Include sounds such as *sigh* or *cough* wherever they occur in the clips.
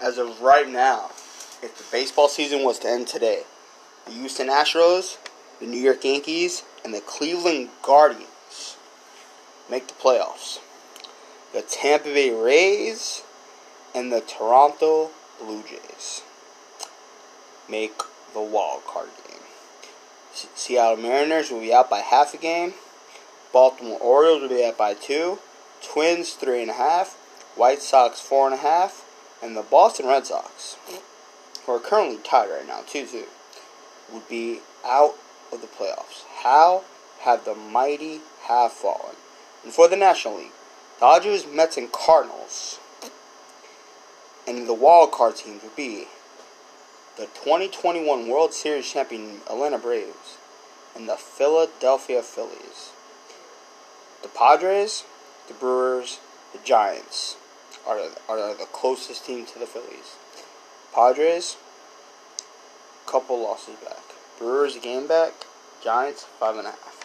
as of right now, if the baseball season was to end today, the Houston Astros, the New York Yankees, and the Cleveland Guardians make the playoffs. The Tampa Bay Rays and the Toronto Blue Jays make the wild card game. Seattle Mariners will be out by half a game. Baltimore Orioles will be out by two. Twins three and a half. White Sox four and a half. And the Boston Red Sox, who are currently tied right now, 2 2, would be out of the playoffs. How have the mighty have fallen? And for the National League, Dodgers, Mets, and Cardinals. And the wild card teams would be the 2021 World Series champion Atlanta Braves, and the Philadelphia Phillies. The Padres, the Brewers, the Giants are, are the closest team to the Phillies. Padres, couple losses back. Brewers a game back. Giants five and a half.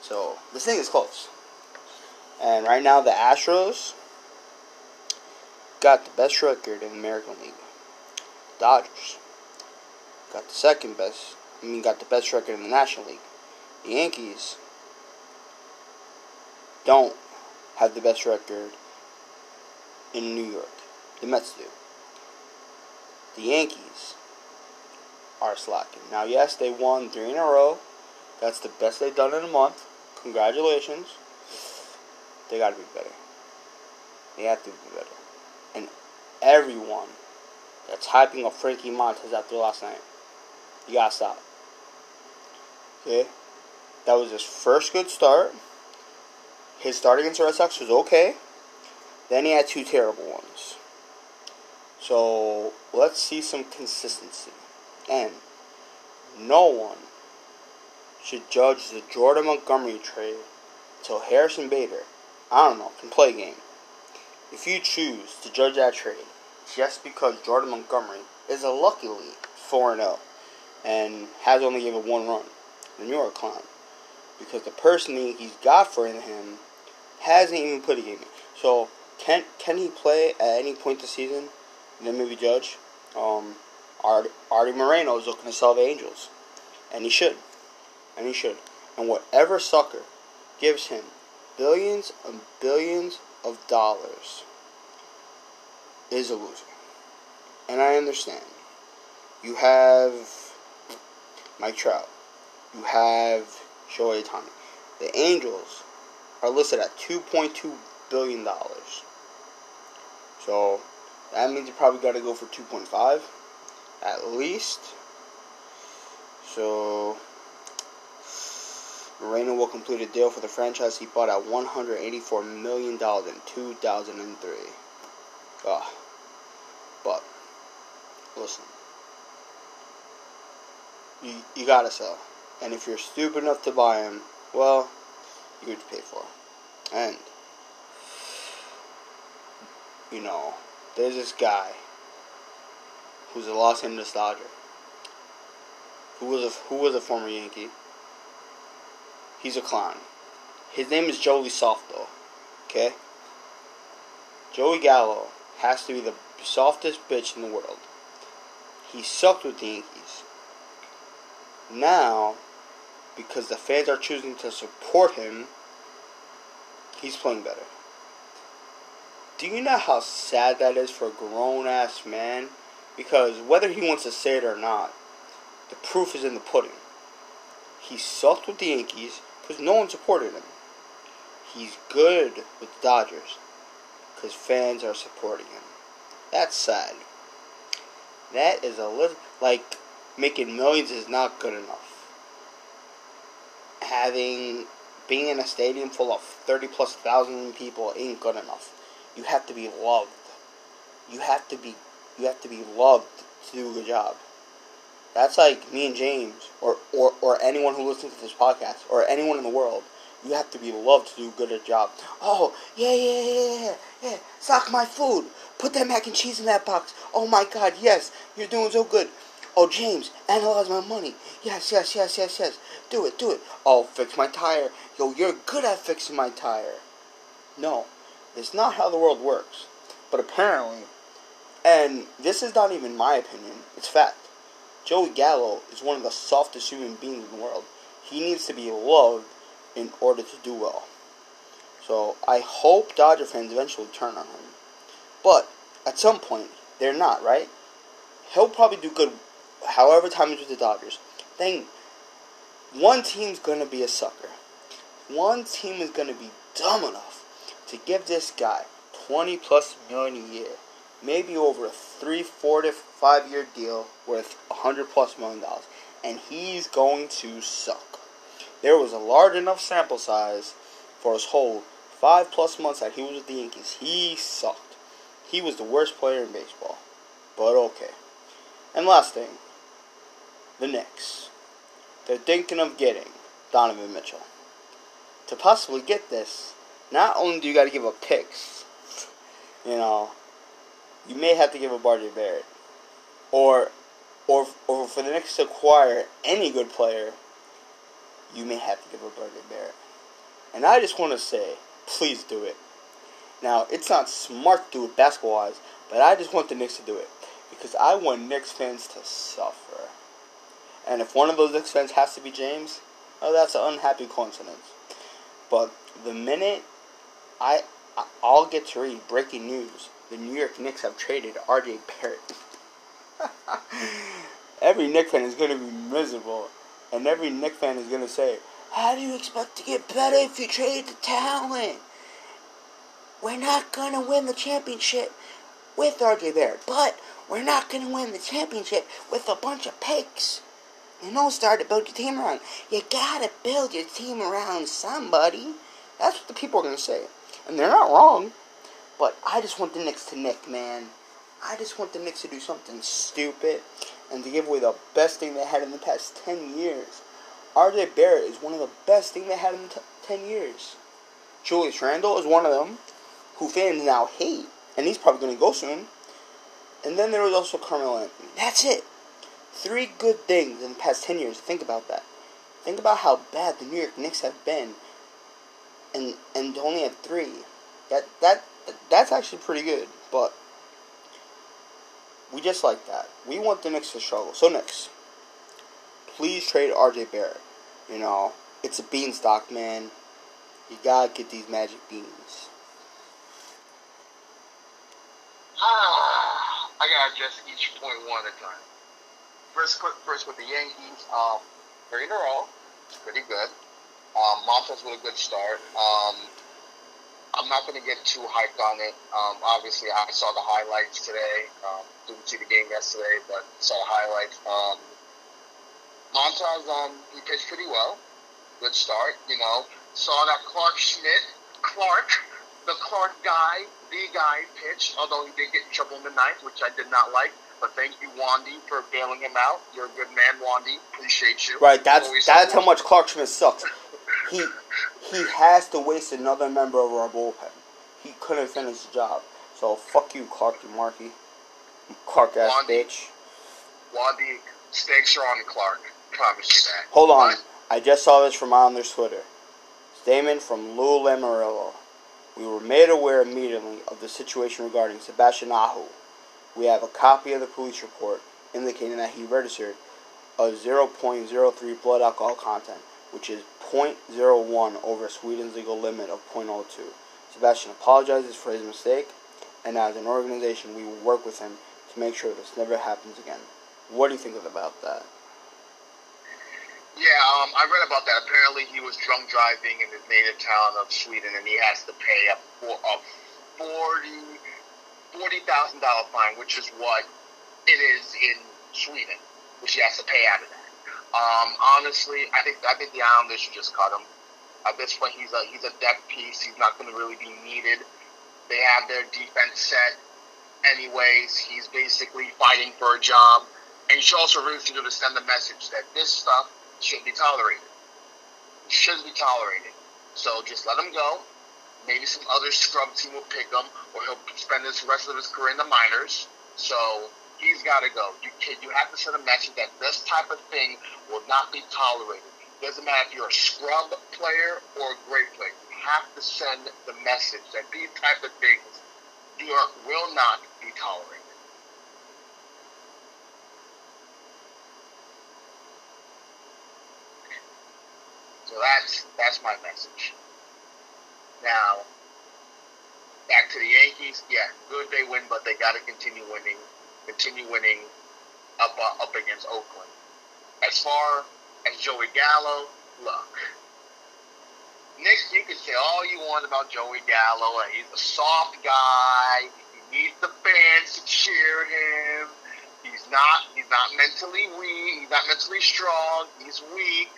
So this thing is close. And right now the Astros got the best record in the American League. Dodgers got the second best. I mean, got the best record in the National League. The Yankees don't have the best record in New York. The Mets do. The Yankees are slacking. Now, yes, they won three in a row. That's the best they've done in a month. Congratulations. They got to be better. They have to be better. And everyone that's hyping up Frankie Montas after last night. You gotta stop. Okay? That was his first good start. His start against the Red Sox was okay. Then he had two terrible ones. So let's see some consistency. And no one should judge the Jordan Montgomery trade until Harrison Bader, I don't know, can play a game. If you choose to judge that trade just because Jordan Montgomery is a luckily 4 0 and has only given one run, then you're a clown. Because the person he's got for him hasn't even put a game in. So, can can he play at any point this season? then maybe judge. Um, Art, Artie Moreno is looking to sell the Angels. And he should. And he should. And whatever sucker gives him billions and billions of dollars is a loser. And I understand. You have Mike Trout. You have Shohei Ohtani. The Angels are listed at $2.2 billion. So that means you probably got to go for 2.5 at least. So Moreno will complete a deal for the franchise he bought at $184 million in 2003. Ah. But, listen. You, you gotta sell. And if you're stupid enough to buy him, well, you would pay for And, you know, there's this guy who's a Los Angeles Dodger, who was a, who was a former Yankee. He's a clown. His name is Joey Softball. Okay? Joey Gallo has to be the softest bitch in the world. He sucked with the Yankees. Now, because the fans are choosing to support him, he's playing better. Do you know how sad that is for a grown ass man? Because whether he wants to say it or not, the proof is in the pudding. He sucked with the Yankees because no one supported him. He's good with the Dodgers because fans are supporting him. That's sad. That is a little like making millions is not good enough. Having being in a stadium full of thirty plus thousand people ain't good enough. You have to be loved. You have to be you have to be loved to do a good job. That's like me and James or, or, or anyone who listens to this podcast or anyone in the world you have to be loved to do a good at job. Oh, yeah, yeah, yeah, yeah, yeah. Sock my food. Put that mac and cheese in that box. Oh my god, yes. You're doing so good. Oh, James, analyze my money. Yes, yes, yes, yes, yes. Do it, do it. Oh, fix my tire. Yo, you're good at fixing my tire. No, it's not how the world works. But apparently, And this is not even my opinion, it's fact. Joey Gallo is one of the softest human beings in the world. He needs to be loved in order to do well. So I hope Dodger fans eventually turn on him. But at some point, they're not, right? He'll probably do good however time he's with the Dodgers. Then one team's gonna be a sucker. One team is gonna be dumb enough to give this guy 20 plus million a year, maybe over a three, four to five year deal worth 100 plus million dollars, and he's going to suck. There was a large enough sample size for his whole five plus months that he was with the Yankees. He sucked. He was the worst player in baseball. But okay. And last thing, the Knicks. They're thinking of getting Donovan Mitchell. To possibly get this, not only do you got to give up picks, you know, you may have to give up RJ Barrett, or, or, or for the Knicks to acquire any good player, you may have to give up RJ Barrett. And I just want to say, please do it. Now, it's not smart to do it basketball wise, but I just want the Knicks to do it because I want Knicks fans to suffer. And if one of those Knicks fans has to be James, oh, that's an unhappy coincidence. But the minute I I'll get to read breaking news, the New York Knicks have traded R.J. Barrett. *laughs* every Knicks fan is going to be miserable, and every Knicks fan is going to say, "How do you expect to get better if you trade the talent?" We're not going to win the championship with R.J. Barrett, but we're not going to win the championship with a bunch of picks. You know, start to build your team around. You gotta build your team around somebody. That's what the people are gonna say. And they're not wrong. But I just want the Knicks to nick, man. I just want the Knicks to do something stupid and to give away the best thing they had in the past 10 years. RJ Barrett is one of the best things they had in t- 10 years. Julius Randle is one of them who fans now hate, and he's probably going to go soon. And then there was also Carmelo Anthony. That's it. Three good things in the past 10 years. Think about that. Think about how bad the New York Knicks have been and and only have three. That that that's actually pretty good, but we just like that. We want the Knicks to struggle. So Knicks, please trade RJ Barrett. You know, it's a beanstalk, man. You gotta get these magic beans. Ah, I gotta address each point one at a time. First, first with the Yankees, um, three in a row, pretty good. Um, Montas with a good start. Um, I'm not going to get too hyped on it. Um, obviously, I saw the highlights today. Um, didn't see the game yesterday, but saw the highlights. Um, Montas, um, he pitched pretty well. Good start, you know. Saw that Clarke Schmidt, Clark, the Clark guy, the guy pitch, although he did get in trouble in the ninth, which I did not like. But thank you, Wandy, for bailing him out. You're a good man, Wandy. Appreciate you. Right, that's that's how much Clarke Schmidt sucks he he has to waste another member of our bullpen. He couldn't finish the job. So fuck you, Clark Markey. Clark ass Wandy, bitch. Wandy, stakes are on Clark. Promise you that. Hold on. I just saw this from Islanders Twitter. Statement from Lou Lamoriello. We were made aware immediately of the situation regarding Sebastian Aho. We have a copy of the police report indicating that he registered a 0.03 blood alcohol content which is 0.01 over Sweden's legal limit of 0.02. Sebastian apologizes for his mistake, and as an organization, we will work with him to make sure this never happens again. What do you think about that? Yeah, um, I read about that. Apparently, he was drunk driving in his native town of Sweden, and he has to pay a, a forty forty thousand dollar fine, which is what it is in Sweden, which he has to pay out of that. Um, honestly, I think I think the Islanders should just cut him. At this point, he's a he's a depth piece. He's not going to really be needed. They have their defense set, anyways. He's basically fighting for a job, and you should also really to send the message that this stuff should be tolerated. Should be tolerated. So just let him go. Maybe some other scrub team will pick him, or he'll spend his rest of his career in the minors. So He's got to go. You can, you have to send a message that this type of thing will not be tolerated. Doesn't matter if you're a scrub player or a great player. You have to send the message that these type of things do or will not be tolerated. So that's that's my message. Now, back to the Yankees. Yeah, good they win, but they got to continue winning. Continue winning up uh, up against Oakland. As far as Joey Gallo, look. Nick, you can say all you want about Joey Gallo. He's a soft guy. He needs the fans to cheer him. He's not. He's not mentally weak. He's not mentally strong. He's weak.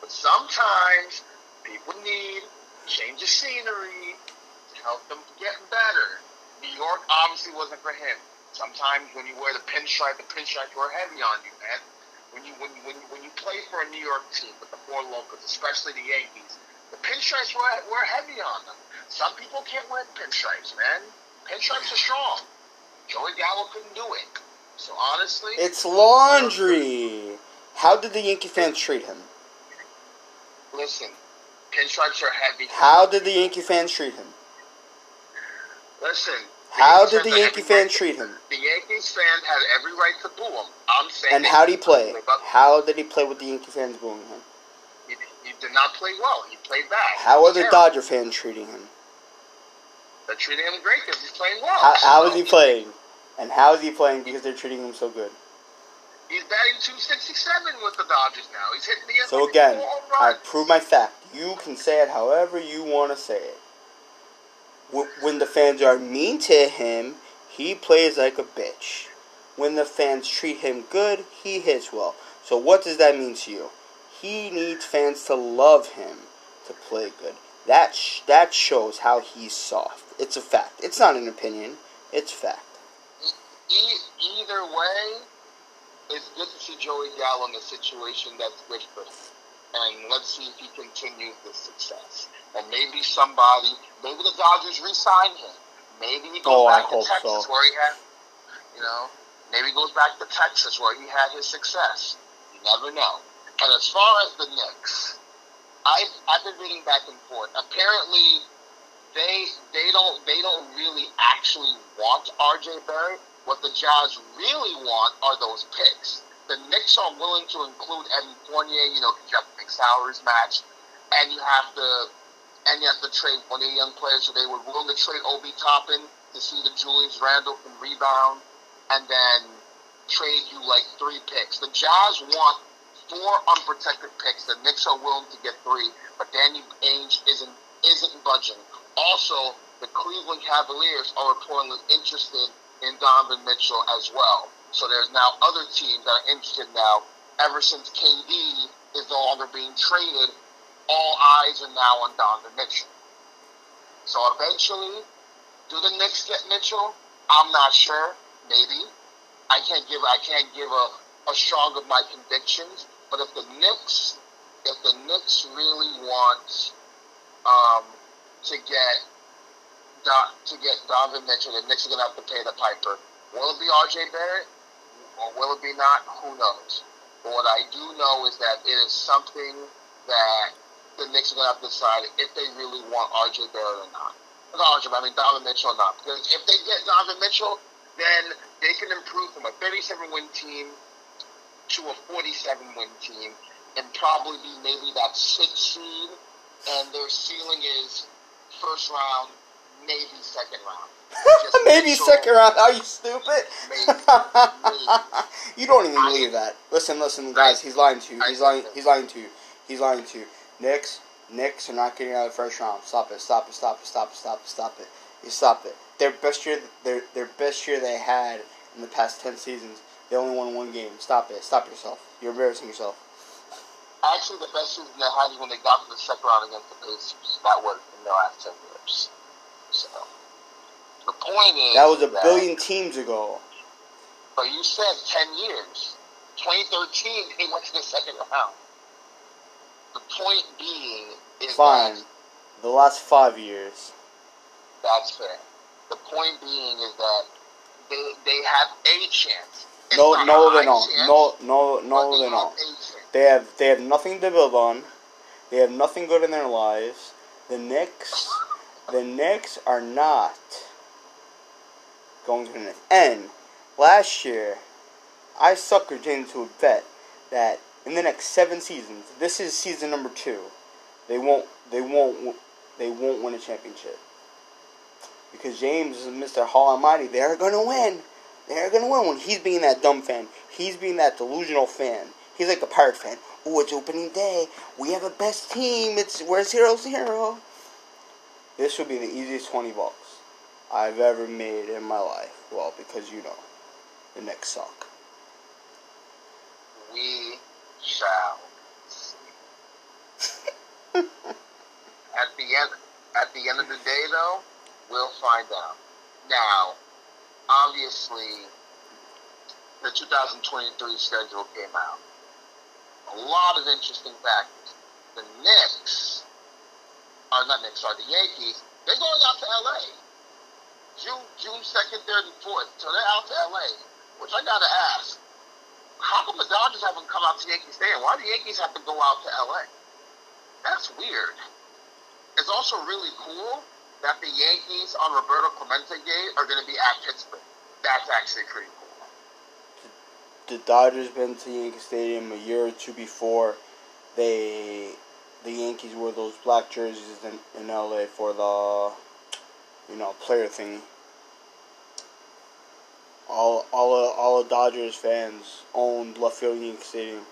But sometimes people need change of scenery to help them get better. New York obviously wasn't for him. Sometimes when you wear the pinstripe, the pinstripes were heavy on you, man. When you when you when you, when you play for a New York team with the four locals, especially the Yankees, the pinstripes were were heavy on them. Some people can't wear pinstripes, man. Pinstripes are strong. Joey Gallo couldn't do it. So honestly, It's laundry. How did the Yankee fans treat him? listen, pinstripes are heavy. How did the Yankee fans treat him? Listen. How did the Yankee fans right- treat him? The Yankees fan had every right to boo him. I'm saying. And how did he play? not live up- How did he play with the Yankee fans booing him? He, he did not play well. He played bad. How are the Dodger fans treating him? They're treating him great because he's playing well. How, how is he playing? And how is he playing because they're treating him so good? He's batting 267 with the Dodgers now. He's hitting the So again, I prove my fact. You can say it however you want to say it. Wh- When the fans are mean to him, he plays like a bitch. When the fans treat him good, he hits well. So what does that mean to you? He needs fans to love him to play good. That sh- that shows how he's soft. It's a fact. It's not an opinion. It's fact. E- either way, it's good to see Joey Gallo in a situation that's good for him. And let's see if he continues this success. And maybe somebody, maybe the Dodgers re-sign him. Maybe he goes Oh, I back to Texas so. where he had, you know, maybe he goes back to Texas where he had his success. You never know. And as far as the Knicks, I've, I've been reading back and forth. Apparently, they they don't they don't really actually want RJ Barrett. What the Jazz really want are those picks. The Knicks are willing to include Evan Fournier, you know, you have to make salaries match, and you have to and you have to trade one of the young players. So they were willing to trade Obi Toppin to see the Julius Randle can rebound, and then trade you like three picks. The Jazz want four unprotected picks. The Knicks are willing to get three, but Danny Ainge isn't isn't budging. Also, the Cleveland Cavaliers are reportedly interested in Donovan Mitchell as well. So there's now other teams that are interested now. Ever since KD is no longer being traded, all eyes are now on Donovan Mitchell. So eventually, do the Knicks get Mitchell? I'm not sure. Maybe. I can't give I can't give a, a strong of my convictions. But if the Knicks if the Knicks really want um, to get Don, to get Donovan Mitchell, the Knicks are gonna have to pay the piper. Will it be RJ Barrett or will it be not? Who knows? But what I do know is that it is something that the Knicks are gonna have to decide if they really want RJ Barrett or not. Not RJ, I mean Donovan Mitchell or not. Because if they get Donovan Mitchell, then they can improve from a 37 win team to a 47 win team and probably be maybe that six seed. And their ceiling is first round, maybe second round. *laughs* Just Maybe Mitchell, second round. Are you stupid? *laughs* You don't even believe that. Listen, listen, guys. He's lying to you. He's lying. He's lying to you. He's lying to you. Knicks, Knicks are not getting out of the first round. Stop it. Stop it. Stop it. Stop it. Stop it. Stop it. You stop it. Their best year. Their their best year they had in the past ten seasons. They only won one game. Stop it. Stop yourself. You're embarrassing yourself. Actually, the best season they had is when they got to the second round against the Pacers. That was in the last 10 years. So, the point is. That was a that- billion teams ago. But you said 10 years. 2013, they went to the second round. The point being is Fine. that The last five years. that's fair. The point being is that they, they have a chance. It's No, no, they don't. chance, No, no, no, they have don't. They have they have nothing to build on. They have nothing good in their lives. The Knicks, the Knicks are not going to. And last year, I suckered into a bet that in the next seven seasons, this is season number two. they won't they won't they won't win a championship. Because James is Mr. Hall Almighty. They're gonna win. They're gonna win when he's being that dumb fan. He's being that delusional fan. He's like a pirate fan. Oh, it's opening day. We have a best team. It's we're zero zero. This should be the easiest twenty bucks I've ever made in my life. Well, because you know, the Knicks suck. We shall see. *laughs* at the end, at the end of the day, though, we'll find out. Now, obviously, the 2023 schedule came out. A lot of interesting factors. The Knicks, or not Knicks, sorry, the Yankees, they're going out to LA. June June second, third, and fourth. So they're out to LA. Which I gotta ask. How come the Dodgers haven't come out to Yankee Stadium? Why do the Yankees have to go out to LA? That's weird. It's also really cool that the Yankees on Roberto Clemente Day are to be at Pittsburgh. That's actually pretty cool. The Dodgers been to Yankee Stadium a year or two before. They the Yankees wore those black jerseys in, in LA for the you know player thing. All all of, all the Dodgers fans owned Yankee Stadium.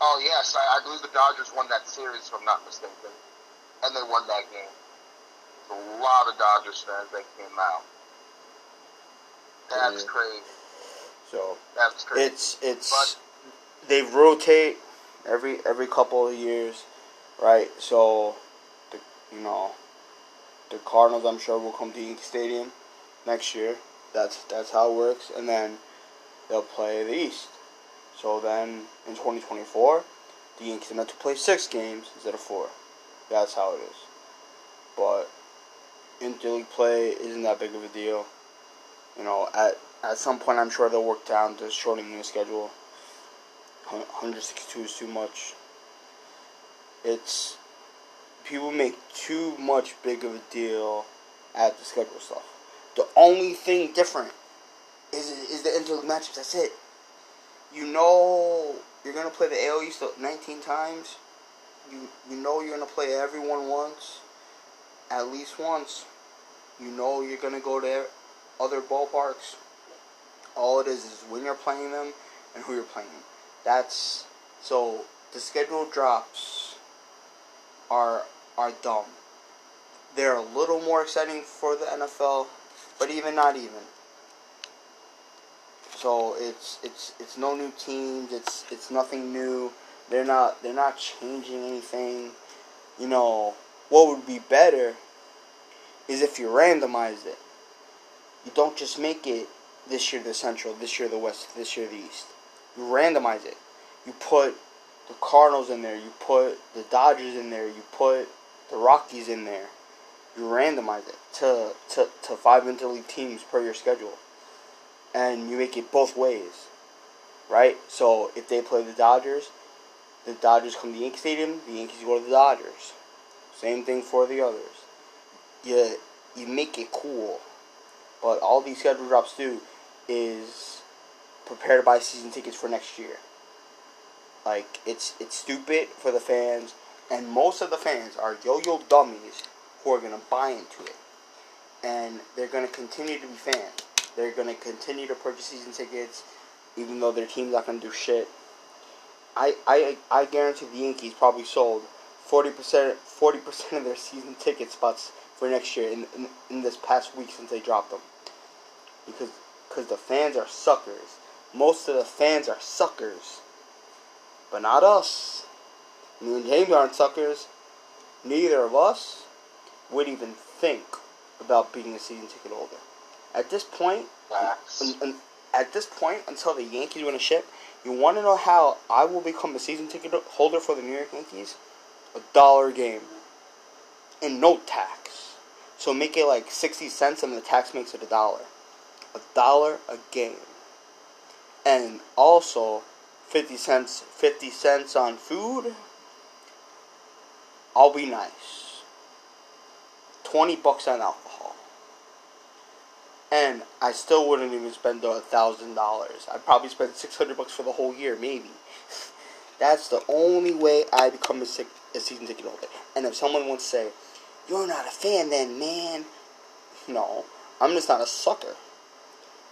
Oh yes, I, I believe the Dodgers won that series, if I'm not mistaken, and they won that game. There's a lot of Dodgers fans that came out. That's Yeah. crazy. So That's crazy. it's it's But- they rotate every every couple of years, right? So you know the Cardinals I'm sure will come to Yankee Stadium next year. That's that's how it works, and then they'll play the East. So then in 2024, the Yankees are meant to play six games instead of four. That's how it is. But interleague play isn't that big of a deal. You know, at at some point, I'm sure they'll work down to shortening the schedule. 162 is too much. It's people make too much big of a deal at the schedule stuff. The only thing different is is the interleague matchups. That's it. You know you're gonna play the AL East 19 times. You you know you're gonna play everyone once, at least once. You know you're gonna go to other ballparks. All it is is when you're playing them and who you're playing. That's so the schedule drops are are dumb. They're a little more exciting for the NFL, but even not even. So it's it's it's no new teams. It's it's nothing new. They're not they're not changing anything. You know what would be better is if you randomize it. You don't just make it this year the Central, this year the West, this year the East. You randomize it. You put the Cardinals in there. You put the Dodgers in there. You put the Rockies in there. You randomize it to to, to five interleague teams per your schedule, and you make it both ways, right? So if they play the Dodgers, the Dodgers come to the Yankee Stadium. The Yankees go to the Dodgers. Same thing for the others. You you make it cool, but all these schedule drops do is prepare to buy season tickets for next year. Like it's it's stupid for the fans, and most of the fans are yo-yo dummies who are gonna buy into it, and they're gonna continue to be fans. They're gonna continue to purchase season tickets, even though their team's not gonna do shit. I I I guarantee the Yankees probably sold forty percent forty percent of their season ticket spots for next year in, in in this past week since they dropped them, because because the fans are suckers. Most of the fans are suckers. But not us. Me and James aren't suckers. Neither of us would even think about being a season ticket holder. At this point, un- un- at this point, until the Yankees win a ship, you want to know how I will become a season ticket holder for the New York Yankees? A dollar a game. And no tax. So make it like 60 cents and the tax makes it a dollar. A dollar a game. And also 50 cents 50 cents on food. I'll be nice. 20 bucks on alcohol. And I still wouldn't even spend a thousand dollars. I'd probably spend six hundred bucks for the whole year, maybe. *laughs* That's the only way I become a, sick, a season ticket holder. And if someone wants to say, "You're not a fan, then man," no, I'm just not a sucker.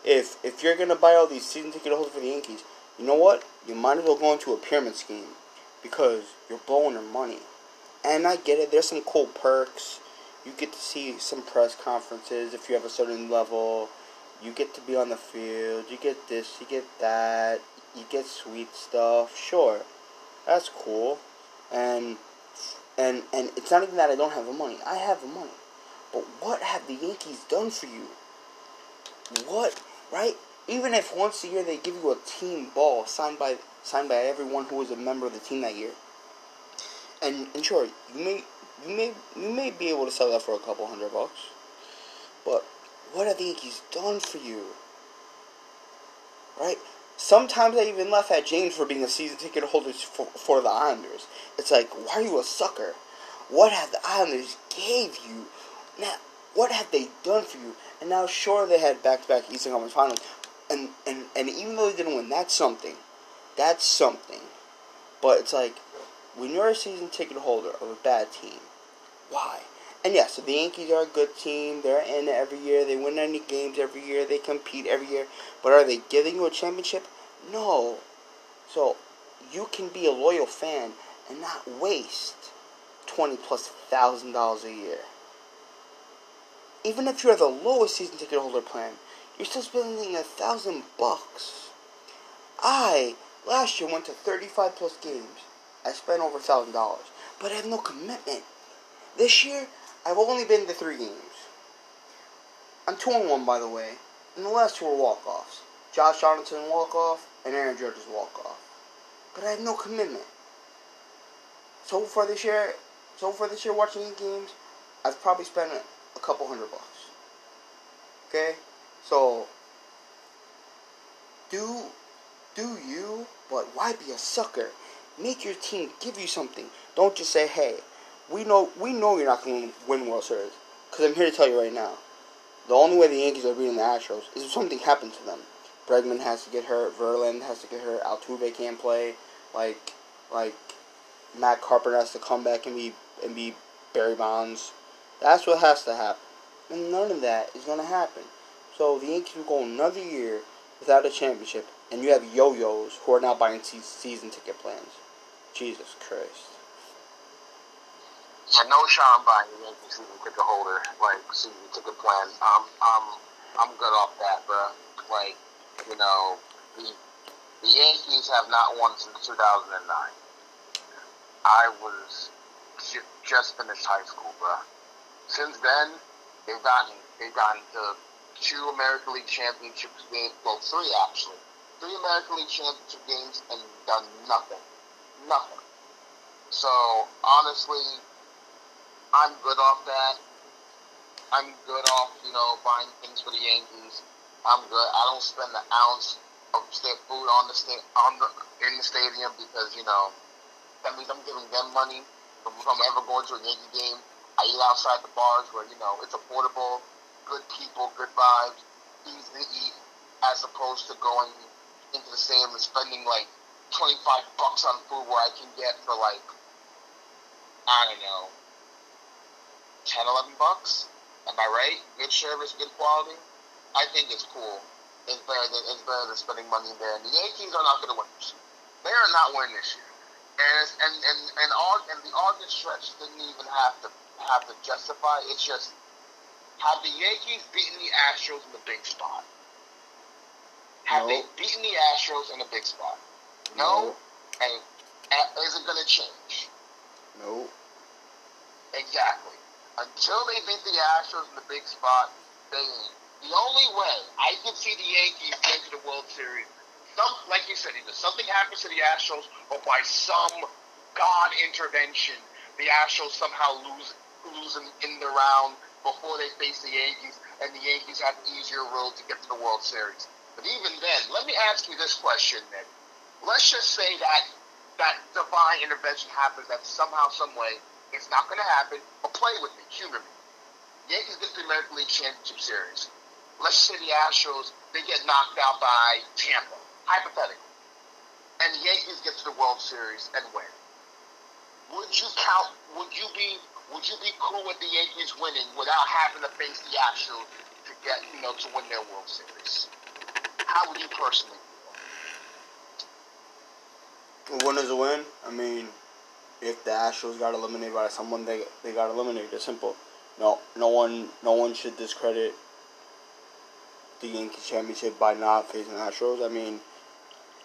If if you're gonna buy all these season ticket holders for the Yankees, you know what? You might as well go into a pyramid scheme because you're blowing their money. And I get it. There's some cool perks. You get to see some press conferences if you have a certain level. You get to be on the field. You get this. You get that. You get sweet stuff. Sure, that's cool. And and and it's not even that I don't have the money. I have the money. But what have the Yankees done for you? What, right? Even if once a year they give you a team ball signed by signed by everyone who was a member of the team that year. And and sure, you may you may you may be able to sell that for a couple hundred bucks. But what have the Yankees done for you? Right? Sometimes I even laugh at James for being a season ticket holder for, for the Islanders. It's like, why are you a sucker? What have the Islanders gave you? Now, what have they done for you? And now, sure, they had back-to-back Eastern Conference Finals, and and and even though they didn't win, that's something. That's something. But it's like, when you're a season ticket holder of a bad team, why? And yes, the Yankees are a good team. They're in every year. They win any games every year. They compete every year. But are they giving you a championship? No. So you can be a loyal fan and not waste twenty plus thousand dollars a year. Even if you're the lowest season ticket holder plan, you're still spending a thousand bucks. I last year went to 35 plus games. I spent over thousand dollars, but I have no commitment. This year, I've only been to three games. I'm two and one, by the way, and the last two were walk offs. Josh Donaldson walk off and Aaron Judge's walk off. But I have no commitment. So far this year, so far this year watching games, I've probably spent a couple hundred bucks. Okay, so do do you? But why be a sucker? Make your team give you something. Don't just say, "Hey, we know we know you're not going to win World Series." Because I'm here to tell you right now, the only way the Yankees are beating the Astros is if something happens to them. Bregman has to get hurt. Verlander has to get hurt. Altuve can't play. Like, like Matt Carpenter has to come back and be and be Barry Bonds. That's what has to happen. And none of that is going to happen. So the Yankees will go another year without a championship, and you have yo-yos who are now buying season ticket plans. Jesus Christ. Yeah, no on buying a Yankee season ticket holder, like season ticket plan. Um, I'm I'm good off that, bro. Like, you know, the the Yankees have not won since 2009. I was j- just finished high school, bro. Since then, they've gotten they've gotten to two American League Championships games, well, three actually, three American League Championship games, and done nothing, nothing. So honestly, I'm good off that. I'm good off, you know, buying things for the Yankees. I'm good. I don't spend an ounce of food on the sta- on the in the stadium because you know that means I'm giving them money. If I'm ever going to a Yankee game, I eat outside the bars where you know it's affordable, good people, good vibes, easy to eat, as opposed to going into the stadium and spending like 25 bucks on food where I can get for like I don't know 10, 11 bucks. Am I right? Good service, good quality. I think it's cool. It's better than it's better than spending money there. And the Yankees are not going to win this year. They are not winning this year. And and and and all and the August stretch didn't even have to have to justify. It's just have the Yankees beaten the Astros in the big spot? Have they beaten the Astros in a big spot? No. And is it going to change? No. Exactly. Until they beat the Astros in the big spot, they. The only way I can see the Yankees get to the World Series, some like you said, either something happens to the Astros or by some God intervention, the Astros somehow lose lose in, in the round before they face the Yankees, and the Yankees have an easier road to get to the World Series. But even then, let me ask you this question, Nick. Let's just say that that divine intervention happens that somehow, some way, it's not going to happen. But play with me, humor me. Yankees get the American League Championship Series let's say the Astros, they get knocked out by Tampa, hypothetically. and the Yankees get to the World Series and win, would you count? Would you be? Would you be cool with the Yankees winning without having to face the Astros to get you know to win their World Series? How would you personally A win is a win. I mean, if the Astros got eliminated by someone, they they got eliminated. It's simple. No, no one, no one should discredit the Yankees championship by not facing the Astros. I mean,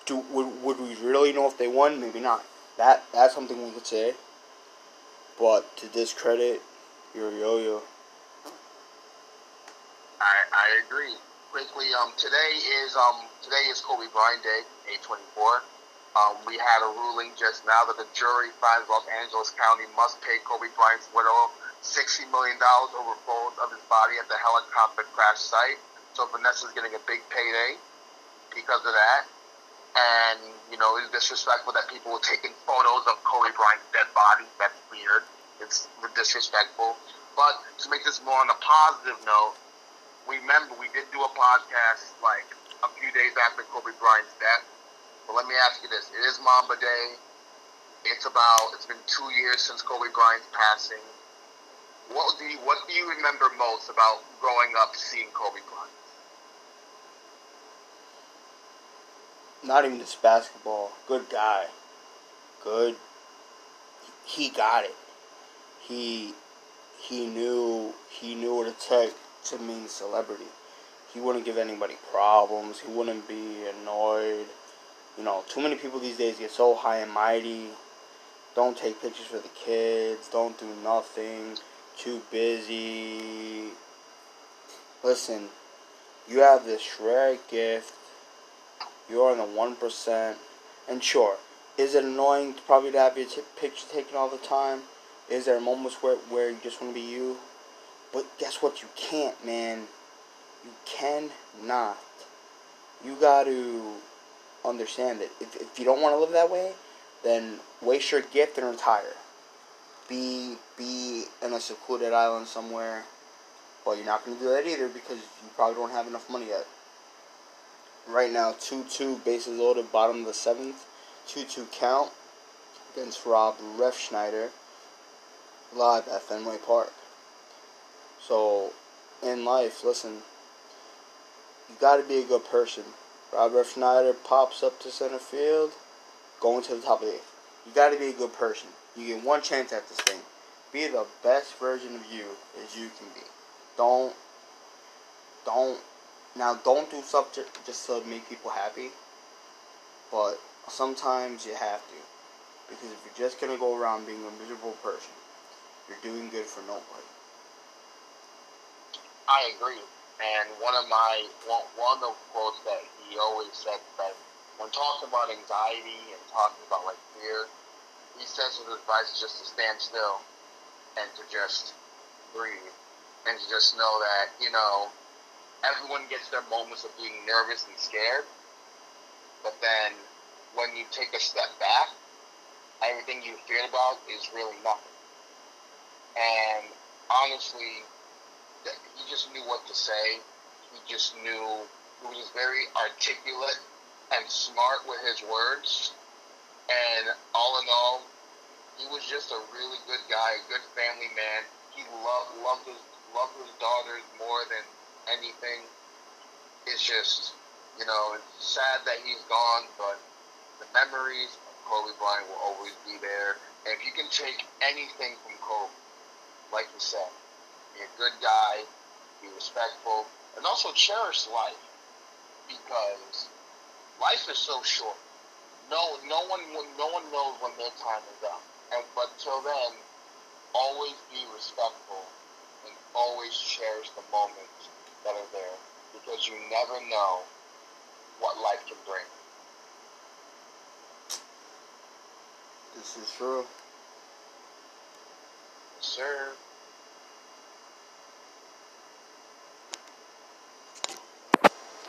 do would, would we really know if they won? Maybe not. That that's something we could say. But to discredit your yo-yo. I, I agree. Quickly, um, today is um today is Kobe Bryant Day, eight twenty four. Um, we had a ruling just now that the jury finds Los Angeles County must pay Kobe Bryant's widow sixty million dollars over photos of his body at the helicopter crash site. So Vanessa's getting a big payday because of that. And, you know, it's disrespectful that people were taking photos of Kobe Bryant's dead body. That's weird. It's disrespectful. But to make this more on a positive note, remember we did do a podcast like a few days after Kobe Bryant's death. But let me ask you this: It is Mamba Day. It's about. It's been two years since Kobe Bryant's passing. What do you What do you remember most about growing up seeing Kobe Bryant? Not even just basketball. Good guy. Good. He got it. He he knew he knew what it took to mean celebrity. He wouldn't give anybody problems. He wouldn't be annoyed. You know, too many people these days get so high and mighty. Don't take pictures for the kids. Don't do nothing. Too busy. Listen, you have this rare gift. You're in the one percent. And sure, is it annoying probably to have your t- picture taken all the time? Is there moments where where you just want to be you? But guess what? You can't, man. You cannot. You got to understand it. If, if you don't want to live that way, then waste your gift and retire. Be be in a secluded island somewhere. Well, you're not going to do that either because you probably don't have enough money yet. Right now, 2-2 bases loaded, bottom of the seventh. 2-2 count against Rob Refsnyder live at Fenway Park. So, in life, listen, you got to be a good person. Rob Refsnyder pops up to center field, going to the top of the eighth. You got to be a good person. You get one chance at this thing. Be the best version of you as you can be. Don't, don't, now don't do stuff just to make people happy. But sometimes you have to. Because if you're just to go around being a miserable person, you're doing good for nobody. I agree. And one of my one, one of the quotes that he always said that when talking about anxiety and talking about like fear, he says his advice is just to stand still and to just breathe and to just know that you know everyone gets their moments of being nervous and scared, but then when you take a step back, everything you feared about is really nothing. And honestly, he just knew what to say. He just knew he was very articulate and smart with his words. And all in all, he was just a really good guy, a good family man. He loved loved his loved his daughters more than anything. It's just, you know, it's sad that he's gone, but the memories of Kobe Bryant will always be there. And if you can take anything from Kobe, like you said, be a good guy, be respectful, and also cherish life because life is so short. No, no one, no one knows when their time is up. And but till then, always be respectful and always cherish the moments that are there because you never know what life can bring. This is true. Sir.